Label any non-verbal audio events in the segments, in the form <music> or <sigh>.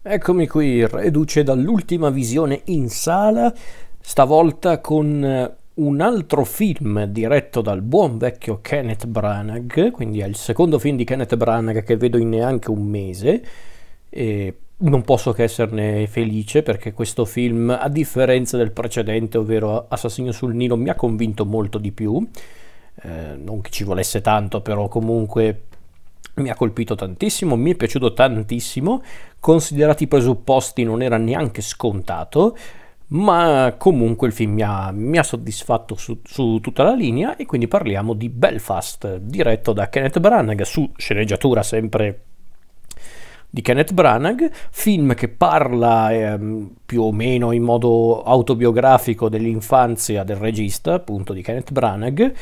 Eccomi qui, reduce dall'ultima visione in sala, stavolta con eh, un altro film diretto dal buon vecchio Kenneth Branagh, quindi è il secondo film di Kenneth Branagh che vedo in neanche un mese e non posso che esserne felice perché questo film, a differenza del precedente, ovvero Assassino sul Nilo, mi ha convinto molto di più. Eh, non che ci volesse tanto, però comunque mi ha colpito tantissimo, mi è piaciuto tantissimo, considerati i presupposti non era neanche scontato, ma comunque il film mi ha, mi ha soddisfatto su, su, tutta la linea e quindi parliamo di Belfast, diretto da Kenneth Branagh, su sceneggiatura sempre di Kenneth Branagh, film che parla eh, più o meno in modo autobiografico dell'infanzia del regista, appunto di Kenneth Branagh,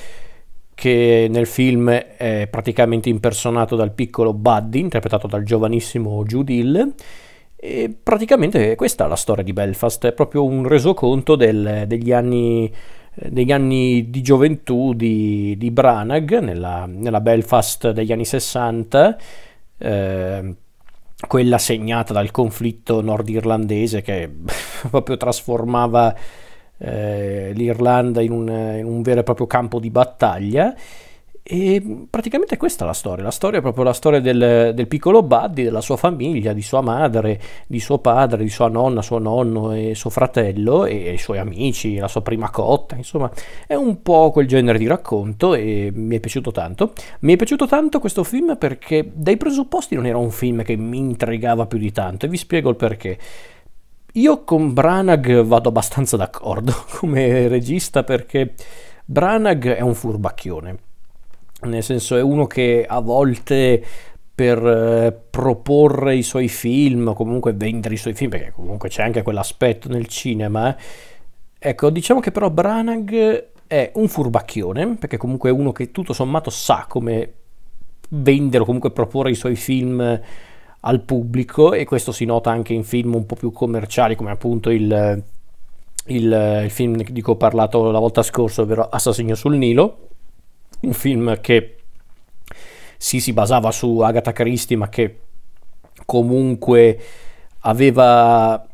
che nel film è praticamente impersonato dal piccolo Buddy, interpretato dal giovanissimo Jude Hill. E praticamente questa è la storia di Belfast, è proprio un resoconto del, degli, anni, degli, anni, di gioventù di, di Branagh nella, nella, Belfast degli anni 60, eh, quella segnata dal conflitto nordirlandese che <laughs> proprio trasformava eh, l'Irlanda in un, in un vero e proprio campo di battaglia. E praticamente questa è la storia, la storia è proprio la storia del, del, piccolo Buddy, della sua famiglia, di sua madre, di suo padre, di sua nonna, suo nonno e suo fratello e i suoi amici, la sua prima cotta, insomma è un po' quel genere di racconto e mi è piaciuto tanto. Mi è piaciuto tanto questo film perché dai presupposti non era un film che mi intrigava più di tanto e vi spiego il perché. Io con Branagh vado abbastanza d'accordo <laughs> come regista perché Branagh è un furbacchione, nel senso è uno che a volte per eh, proporre i suoi film o comunque vendere i suoi film, perché comunque c'è anche quell'aspetto nel cinema, ecco diciamo che però Branagh è un furbacchione, perché comunque è uno che tutto sommato sa come vendere o comunque proporre i suoi film al pubblico e questo si nota anche in film un po' più commerciali come appunto il, il, il film di cui ho parlato la volta scorsa, ovvero Assassino sul Nilo, un film che sì si basava su Agatha Christie ma che comunque aveva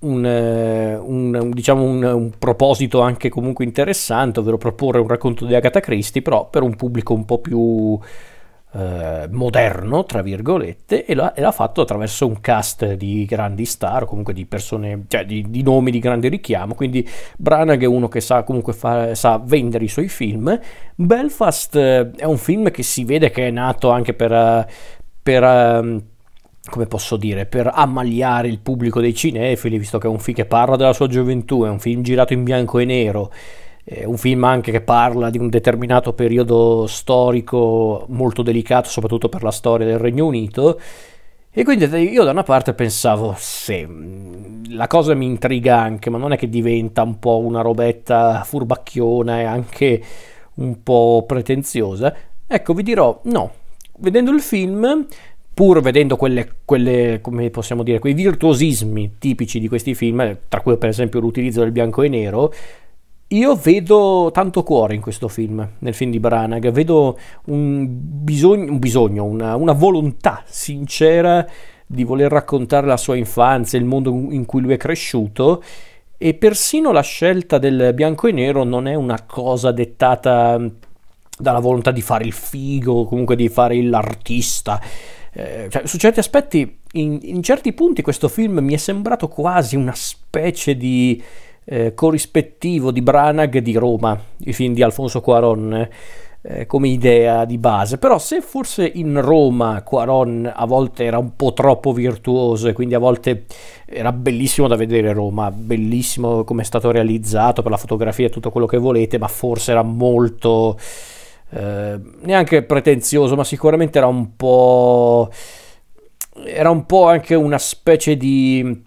un, un, diciamo un, un, proposito anche comunque interessante, ovvero proporre un racconto di Agatha Christie, però per un pubblico un po' più eh, moderno, tra virgolette, e l'ha, e l'ha, fatto attraverso un cast di grandi star, comunque di persone, cioè di, di nomi di grande richiamo, quindi Branagh è uno che sa comunque fa, sa vendere i suoi film. Belfast eh, è un film che si vede che è nato anche per... Eh, per ehm, come posso dire, per ammaliare il pubblico dei cinefili, visto che è un film che parla della sua gioventù, è un film girato in bianco e nero, è un film anche che parla di un determinato periodo storico molto delicato, soprattutto per la storia del Regno Unito. E quindi io da una parte pensavo, sì, la cosa mi intriga anche, ma non è che diventa un po' una robetta furbacchiona e anche un po' pretenziosa. Ecco, vi dirò, no, vedendo il film, pur vedendo quelle, quelle, come possiamo dire, quei virtuosismi tipici di questi film, tra cui per esempio l'utilizzo del bianco e nero, io vedo tanto cuore in questo film, nel film di Branagh, vedo un bisogno, un bisogno una, una, volontà sincera di voler raccontare la sua infanzia, il mondo in cui lui è cresciuto e persino la scelta del bianco e nero non è una cosa dettata dalla volontà di fare il figo, comunque di fare l'artista. Eh, cioè, su certi aspetti, in, in certi punti questo film mi è sembrato quasi una specie di eh, corrispettivo di Branagh di Roma, il film di Alfonso Cuaron, eh, come idea di base. Però se forse in Roma Cuaron a volte era un po' troppo virtuoso e quindi a volte era bellissimo da vedere Roma, bellissimo come è stato realizzato per la fotografia e tutto quello che volete, ma forse era molto... Eh, neanche pretenzioso, ma sicuramente era un po'... Era un po' anche una specie di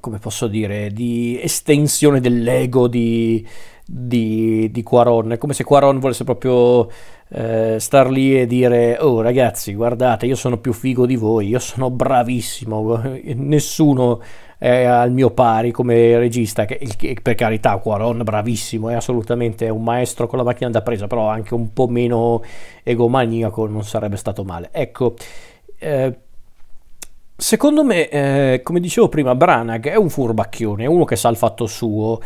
come posso dire, di estensione dell'ego di, di, di Quaron. È come se Quaron volesse proprio eh, star lì e dire: Oh ragazzi, guardate, io sono più figo di voi, io sono bravissimo, <laughs> nessuno è al mio pari come regista. Che, per carità, Quaron bravissimo, è assolutamente un maestro con la macchina da presa, però anche un po' meno egomaniaco non sarebbe stato male. Ecco. Eh, Secondo me, eh, come dicevo prima, Branagh è un furbacchione, è uno che sa il fatto suo,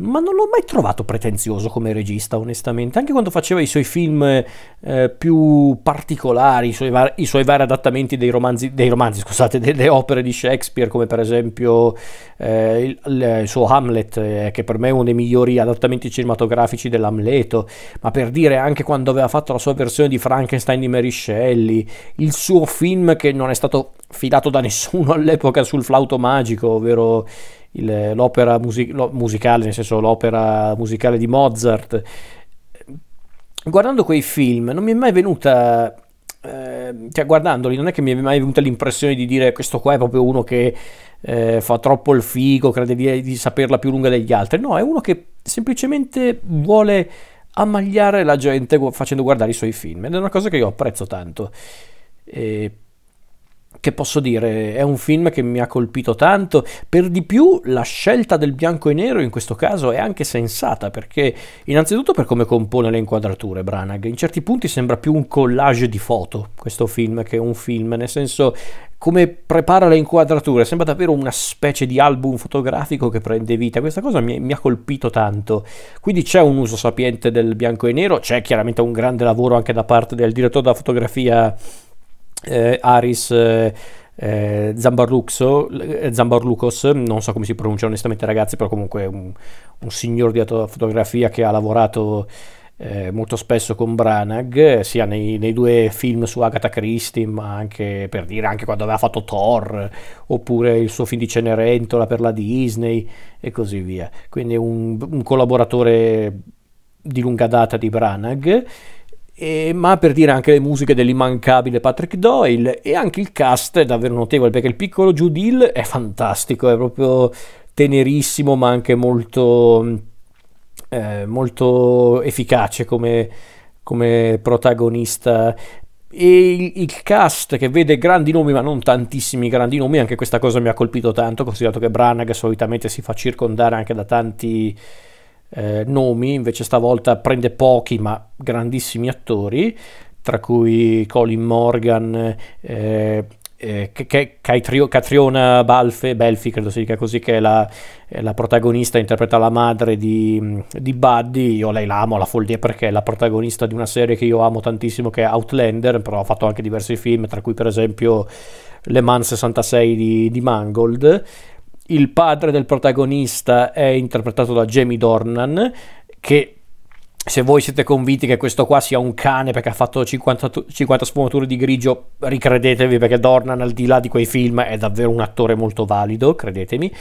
ma non l'ho mai trovato pretenzioso come regista, onestamente. Anche quando faceva i suoi film eh, più particolari, i suoi, i suoi, vari, adattamenti dei romanzi, dei romanzi scusate, delle opere di Shakespeare, come per esempio eh, il, il, suo Hamlet, eh, che per me è uno dei migliori adattamenti cinematografici dell'Amleto, ma per dire anche quando aveva fatto la sua versione di Frankenstein di Mary Shelley, il suo film che non è stato fidato da nessuno <laughs> all'epoca sul flauto magico, ovvero il, l'opera music- musicale, nel senso l'opera musicale di Mozart. Guardando quei film non mi è mai venuta eh, cioè guardandoli non è che mi è mai venuta l'impressione di dire questo qua è proprio uno che eh, fa troppo il figo, crede di, di, saperla più lunga degli altri. No, è uno che semplicemente vuole ammagliare la gente facendo guardare i suoi film ed è una cosa che io apprezzo tanto. E che posso dire, è un film che mi ha colpito tanto. Per di più, la scelta del bianco e nero in questo caso è anche sensata, perché innanzitutto per come compone le inquadrature Branagh, in certi punti sembra più un collage di foto questo film che un film, nel senso come prepara le inquadrature, sembra davvero una specie di album fotografico che prende vita. Questa cosa mi, mi ha colpito tanto. Quindi c'è un uso sapiente del bianco e nero, c'è chiaramente un grande lavoro anche da parte del direttore della fotografia eh, Aris eh, eh, eh, Zambarlucos, non so come si pronuncia onestamente ragazzi, però comunque un, un signor di fotografia che ha lavorato eh, molto spesso con Branagh, sia nei, nei, due film su Agatha Christie, ma anche per dire anche quando aveva fatto Thor, oppure il suo film di Cenerentola per la Disney e così via. Quindi un, un collaboratore di lunga data di Branagh e, ma per dire anche le musiche dell'immancabile Patrick Doyle e anche il cast è davvero notevole perché il piccolo Judil è fantastico, è proprio tenerissimo ma anche molto, eh, molto efficace come, come protagonista. E il, il, cast che vede grandi nomi ma non tantissimi grandi nomi anche questa cosa mi ha colpito tanto considerato che Branagh solitamente si fa circondare anche da tanti eh, nomi, invece stavolta prende pochi ma grandissimi attori, tra cui Colin Morgan, eh, eh, Catriona Balfe, Belfi, credo si dica così, che è la, è la protagonista, interpreta la madre di, di, Buddy. Io lei la amo alla follia perché è la protagonista di una serie che io amo tantissimo, che è Outlander, però ha fatto anche diversi film, tra cui per esempio Le Mans 66 di, di Mangold il padre del protagonista è interpretato da Jamie Dornan, che se voi siete convinti che questo qua sia un cane perché ha fatto 50, 50 sfumature di grigio, ricredetevi perché Dornan al di là di quei film è davvero un attore molto valido, credetemi.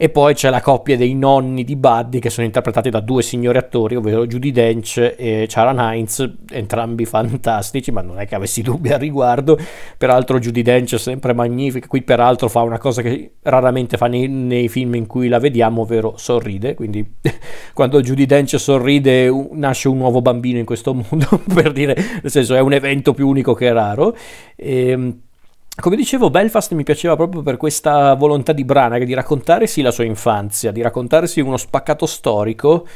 E poi c'è la coppia dei nonni di Buddy che sono interpretati da due signori attori, ovvero Judy Dench e Charan Heinz, entrambi fantastici, ma non è che avessi dubbi al riguardo. Peraltro Judy Dench è sempre magnifica, qui peraltro fa una cosa che raramente fa nei, nei film in cui la vediamo, ovvero sorride, quindi <laughs> quando Judy Dench sorride nasce un nuovo bambino in questo mondo, <laughs> per dire, nel senso è un evento più unico che raro. E, ehm, come dicevo, Belfast mi piaceva proprio per questa volontà di Branagh di raccontarsi la sua infanzia, di raccontarsi uno spaccato storico,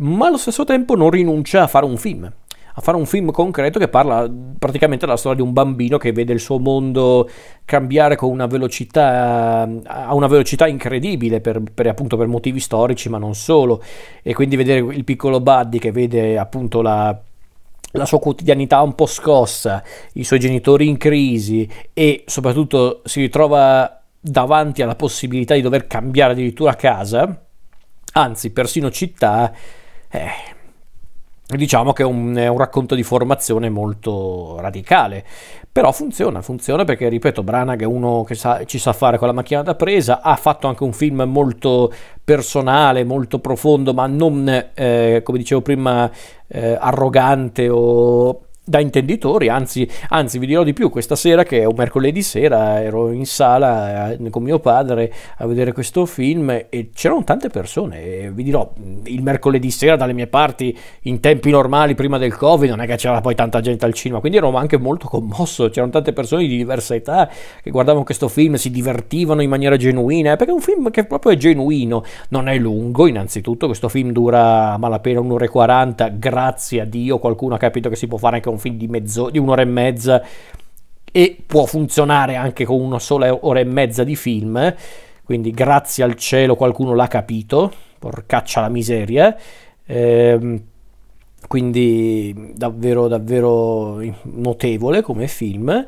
ma allo stesso tempo non rinuncia a fare un film, a fare un film concreto che parla praticamente della storia di un bambino che vede il suo mondo cambiare con una velocità, a una velocità incredibile per, per, appunto per motivi storici, ma non solo. E quindi vedere il piccolo Buddy che vede appunto la la sua quotidianità un po' scossa, i suoi genitori in crisi e soprattutto si ritrova davanti alla possibilità di dover cambiare addirittura casa, anzi persino città, eh, diciamo che è un, è un, racconto di formazione molto radicale. Però funziona, funziona perché, ripeto, Branagh è uno che sa, ci sa fare con la macchina da presa, ha fatto anche un film molto personale, molto profondo, ma non, eh, come dicevo prima, eh, arrogante o da intenditori, anzi, anzi vi dirò di più, questa sera che è un mercoledì sera ero in sala eh, con mio padre a vedere questo film e c'erano tante persone. E vi dirò, il mercoledì sera dalle mie parti in tempi normali prima del covid non è che c'era poi tanta gente al cinema, quindi ero anche molto commosso, c'erano tante persone di diversa età che guardavano questo film, si divertivano in maniera genuina, eh, perché è un film che proprio è genuino, non è lungo innanzitutto, questo film dura a malapena un'ora e quaranta, grazie a Dio qualcuno ha capito che si può fare anche un un film di, mezzo, di un'ora e mezza e può funzionare anche con una sola ora e mezza di film, quindi grazie al cielo qualcuno l'ha capito, porcaccia la miseria. Eh, quindi davvero davvero notevole come film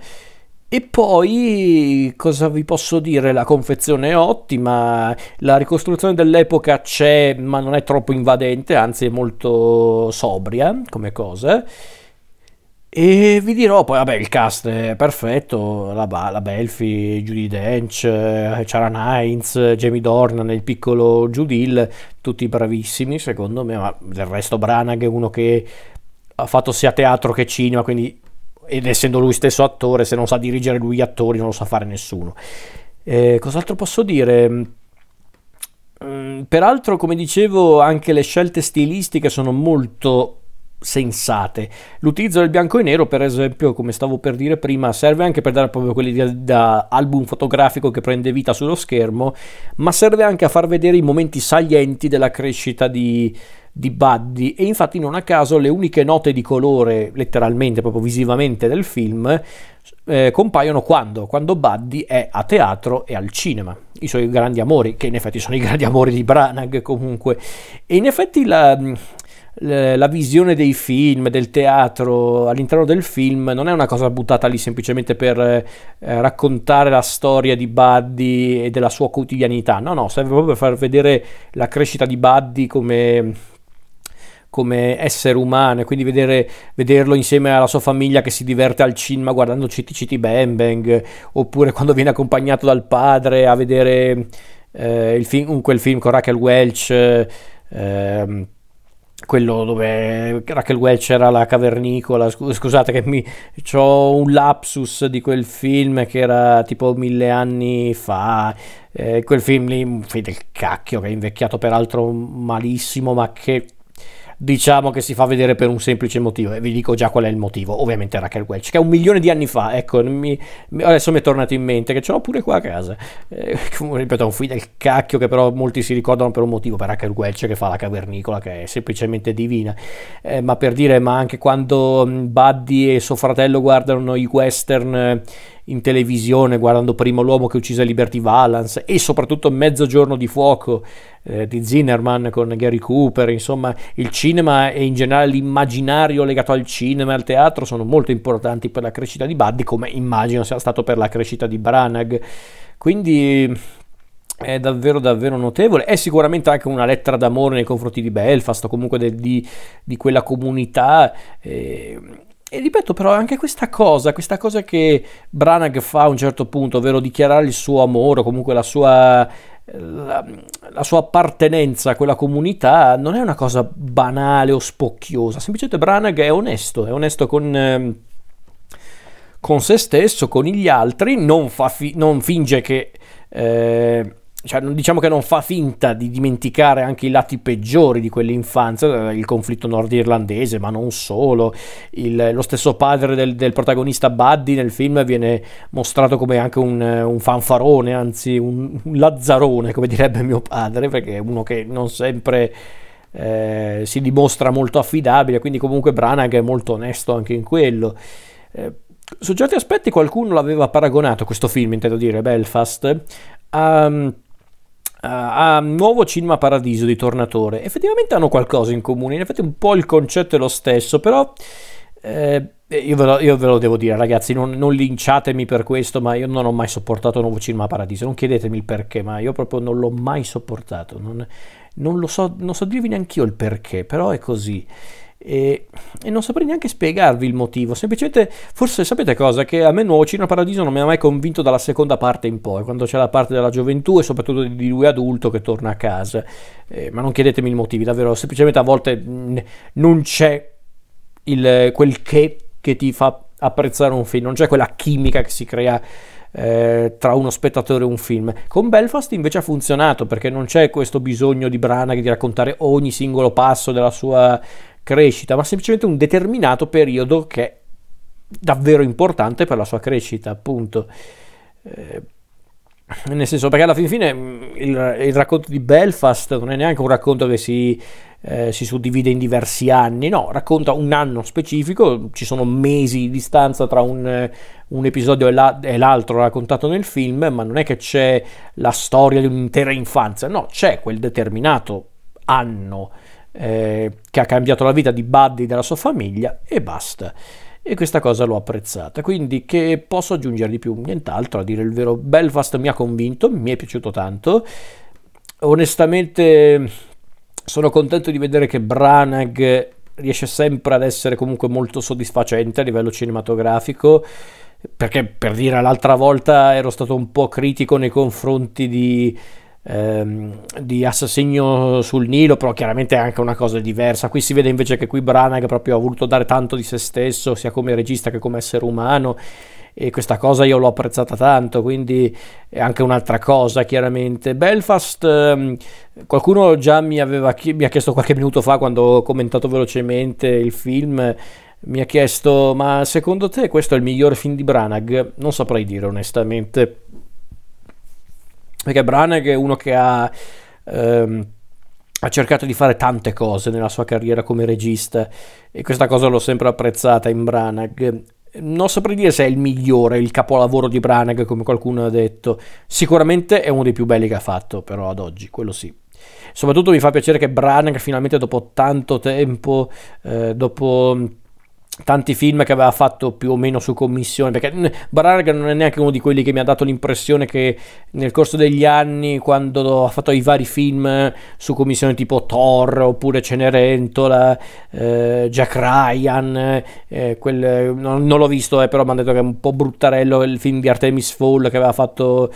e poi cosa vi posso dire? La confezione è ottima, la ricostruzione dell'epoca c'è, ma non è troppo invadente, anzi è molto sobria come cosa. E vi dirò poi, vabbè, il cast è perfetto, la, la Belfi, Judy Dench, Charan Heinz, Jamie Dornan, il piccolo Judil, tutti bravissimi secondo me, ma del resto Branagh è uno che ha fatto sia teatro che cinema, quindi ed essendo lui stesso attore, se non sa dirigere lui gli attori non lo sa fare nessuno. Eh, cos'altro posso dire? Mm, peraltro, come dicevo, anche le scelte stilistiche sono molto sensate. L'utilizzo del bianco e nero, per esempio, come stavo per dire prima, serve anche per dare proprio quelli da, album fotografico che prende vita sullo schermo, ma serve anche a far vedere i momenti salienti della crescita di, di Buddy e infatti non a caso le uniche note di colore letteralmente proprio visivamente del film eh, compaiono quando? Quando Buddy è a teatro e al cinema i suoi grandi amori che in effetti sono i grandi amori di Branagh comunque e in effetti la, la visione dei film, del teatro all'interno del film non è una cosa buttata lì semplicemente per eh, raccontare la storia di Buddy e della sua quotidianità, no, no, serve proprio per far vedere la crescita di Buddy come, come essere umano e quindi vedere, vederlo insieme alla sua famiglia che si diverte al cinema guardando City City Bang Bang oppure quando viene accompagnato dal padre a vedere eh, il film, quel film con Rachel Welch eh, quello dove Rachel Welch era la cavernicola scusate che mi ho un lapsus di quel film che era tipo mille anni fa eh, quel film lì un film del cacchio che è invecchiato peraltro malissimo ma che diciamo che si fa vedere per un semplice motivo e vi dico già qual è il motivo ovviamente Raquel Welch che un milione di anni fa ecco mi, adesso mi è tornato in mente che ce l'ho pure qua a casa. Eh, <laughs> ripeto è un film del cacchio che però molti si ricordano per un motivo per Raquel Welch che fa la cavernicola che è semplicemente divina. Eh, ma per dire ma anche quando Buddy e suo fratello guardano i western eh, in televisione guardando prima l'uomo che uccise Liberty Valance e soprattutto Mezzogiorno di fuoco eh, di Zinnerman con Gary Cooper, insomma il cinema e in generale l'immaginario legato al cinema e al teatro sono molto importanti per la crescita di Buddy come immagino sia stato per la crescita di Branagh. Quindi è davvero davvero notevole è sicuramente anche una lettera d'amore nei confronti di Belfast o comunque de, di, di, quella comunità eh, e ripeto però anche questa cosa, questa cosa che Branagh fa a un certo punto, ovvero dichiarare il suo amore o comunque la sua, la, la sua appartenenza a quella comunità, non è una cosa banale o spocchiosa, semplicemente Branagh è onesto, è onesto con... Eh, con se stesso, con gli altri, non, fi- non finge che eh, cioè, diciamo che non fa finta di dimenticare anche i lati peggiori di quell'infanzia, il conflitto nordirlandese, ma non solo. Il, lo stesso padre del, del, protagonista Buddy nel film viene mostrato come anche un, un fanfarone, anzi un, un, lazzarone, come direbbe mio padre, perché è uno che non sempre eh, si dimostra molto affidabile, quindi comunque Branagh è molto onesto anche in quello. Eh, su certi aspetti qualcuno l'aveva paragonato, questo film intendo dire, Belfast, a a Nuovo Cinema Paradiso di Tornatore. Effettivamente hanno qualcosa in comune, in effetti un po' il concetto è lo stesso, però eh, io, ve lo, io, ve lo, devo dire ragazzi, non, non, linciatemi per questo, ma io non ho mai sopportato Nuovo Cinema Paradiso, non chiedetemi il perché, ma io proprio non l'ho mai sopportato, non, non lo so, non so dirvi neanche io il perché, però è così e, e, non saprei neanche spiegarvi il motivo. Semplicemente, forse sapete cosa? Che a me Nuovo Cinema Paradiso non mi ha mai convinto dalla seconda parte in poi, quando c'è la parte della gioventù e soprattutto di lui adulto che torna a casa. Eh, ma non chiedetemi i motivi, davvero, semplicemente a volte mh, non c'è il, quel che che ti fa apprezzare un film, non c'è quella chimica che si crea. Eh, tra uno spettatore e un film. Con Belfast invece ha funzionato perché non c'è questo bisogno di Branagh di raccontare ogni singolo passo della sua crescita, ma semplicemente un determinato periodo che è davvero importante per la sua crescita, appunto. Eh, nel senso perché alla fin fine mm, il, il, racconto di Belfast non è neanche un racconto che si, eh, si, suddivide in diversi anni, no, racconta un anno specifico, ci sono mesi di distanza tra un, un episodio e, la, e, l'altro raccontato nel film, ma non è che c'è la storia di un'intera infanzia, no, c'è quel determinato anno eh, che ha cambiato la vita di Buddy e della sua famiglia e basta e questa cosa l'ho apprezzata. Quindi che posso aggiungere di più? Nient'altro, a dire il vero. Belfast mi ha convinto, mi è piaciuto tanto. Onestamente sono contento di vedere che Branagh riesce sempre ad essere comunque molto soddisfacente a livello cinematografico perché per dire l'altra volta ero stato un po' critico nei confronti di ehm, di Assassinio sul Nilo, però chiaramente è anche una cosa diversa. Qui si vede invece che qui Branagh proprio ha voluto dare tanto di se stesso, sia come regista che come essere umano e questa cosa io l'ho apprezzata tanto, quindi è anche un'altra cosa chiaramente. Belfast, ehm, qualcuno già mi, aveva, mi ha chiesto qualche minuto fa quando ho commentato velocemente il film, mi ha chiesto ma secondo te questo è il migliore film di Branagh? Non saprei dire onestamente perché Branagh è uno che ha, ehm, ha cercato di fare tante cose nella sua carriera come regista e questa cosa l'ho sempre apprezzata in Branagh. Non saprei dire se è il migliore, il capolavoro di Branagh, come qualcuno ha detto. Sicuramente è uno dei più belli che ha fatto, però ad oggi, quello sì. Soprattutto mi fa piacere che Branagh finalmente dopo tanto tempo, eh, dopo tanti film che aveva fatto più o meno su commissione perché Branagh non è neanche uno di quelli che mi ha dato l'impressione che nel corso degli anni quando ha fatto i vari film su commissione tipo Thor oppure Cenerentola eh, Jack Ryan eh, quel, non, non, l'ho visto eh, però mi hanno detto che è un po' bruttarello il film di Artemis Fall che aveva fatto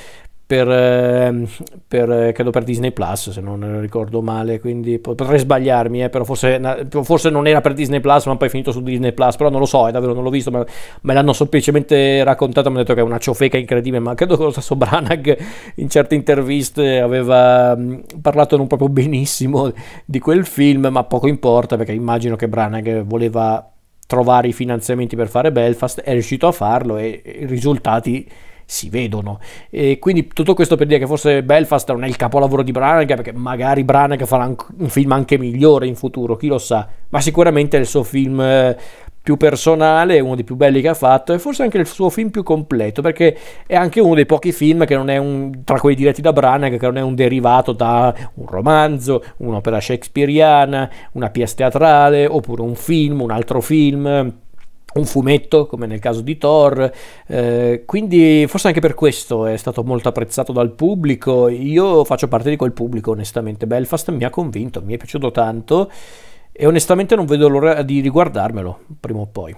per, ehm, per, eh, credo per Disney Plus se non ricordo male quindi potrei sbagliarmi eh, però forse, forse, non era per Disney Plus ma poi è finito su Disney Plus però non lo so è davvero non l'ho visto ma me l'hanno semplicemente raccontato mi hanno detto che è una ciofeca incredibile ma credo che lo stesso Branagh in certe interviste aveva parlato non proprio benissimo di quel film ma poco importa perché immagino che Branagh voleva trovare i finanziamenti per fare Belfast è riuscito a farlo e i risultati si vedono. E quindi tutto questo per dire che forse Belfast non è il capolavoro di Branagh, perché magari Branagh farà un film anche migliore in futuro, chi lo sa, ma sicuramente è il suo film eh, più personale, uno dei più belli che ha fatto e forse anche il suo film più completo perché è anche uno dei pochi film che non è un, tra quelli diretti da Branagh che non è un derivato da un romanzo, un'opera shakespeariana, una pièce teatrale oppure un film, un altro film un fumetto come nel caso di Thor eh, quindi forse anche per questo è stato molto apprezzato dal pubblico. Io faccio parte di quel pubblico onestamente. Belfast mi ha convinto mi è piaciuto tanto e onestamente non vedo l'ora di riguardarmelo prima o poi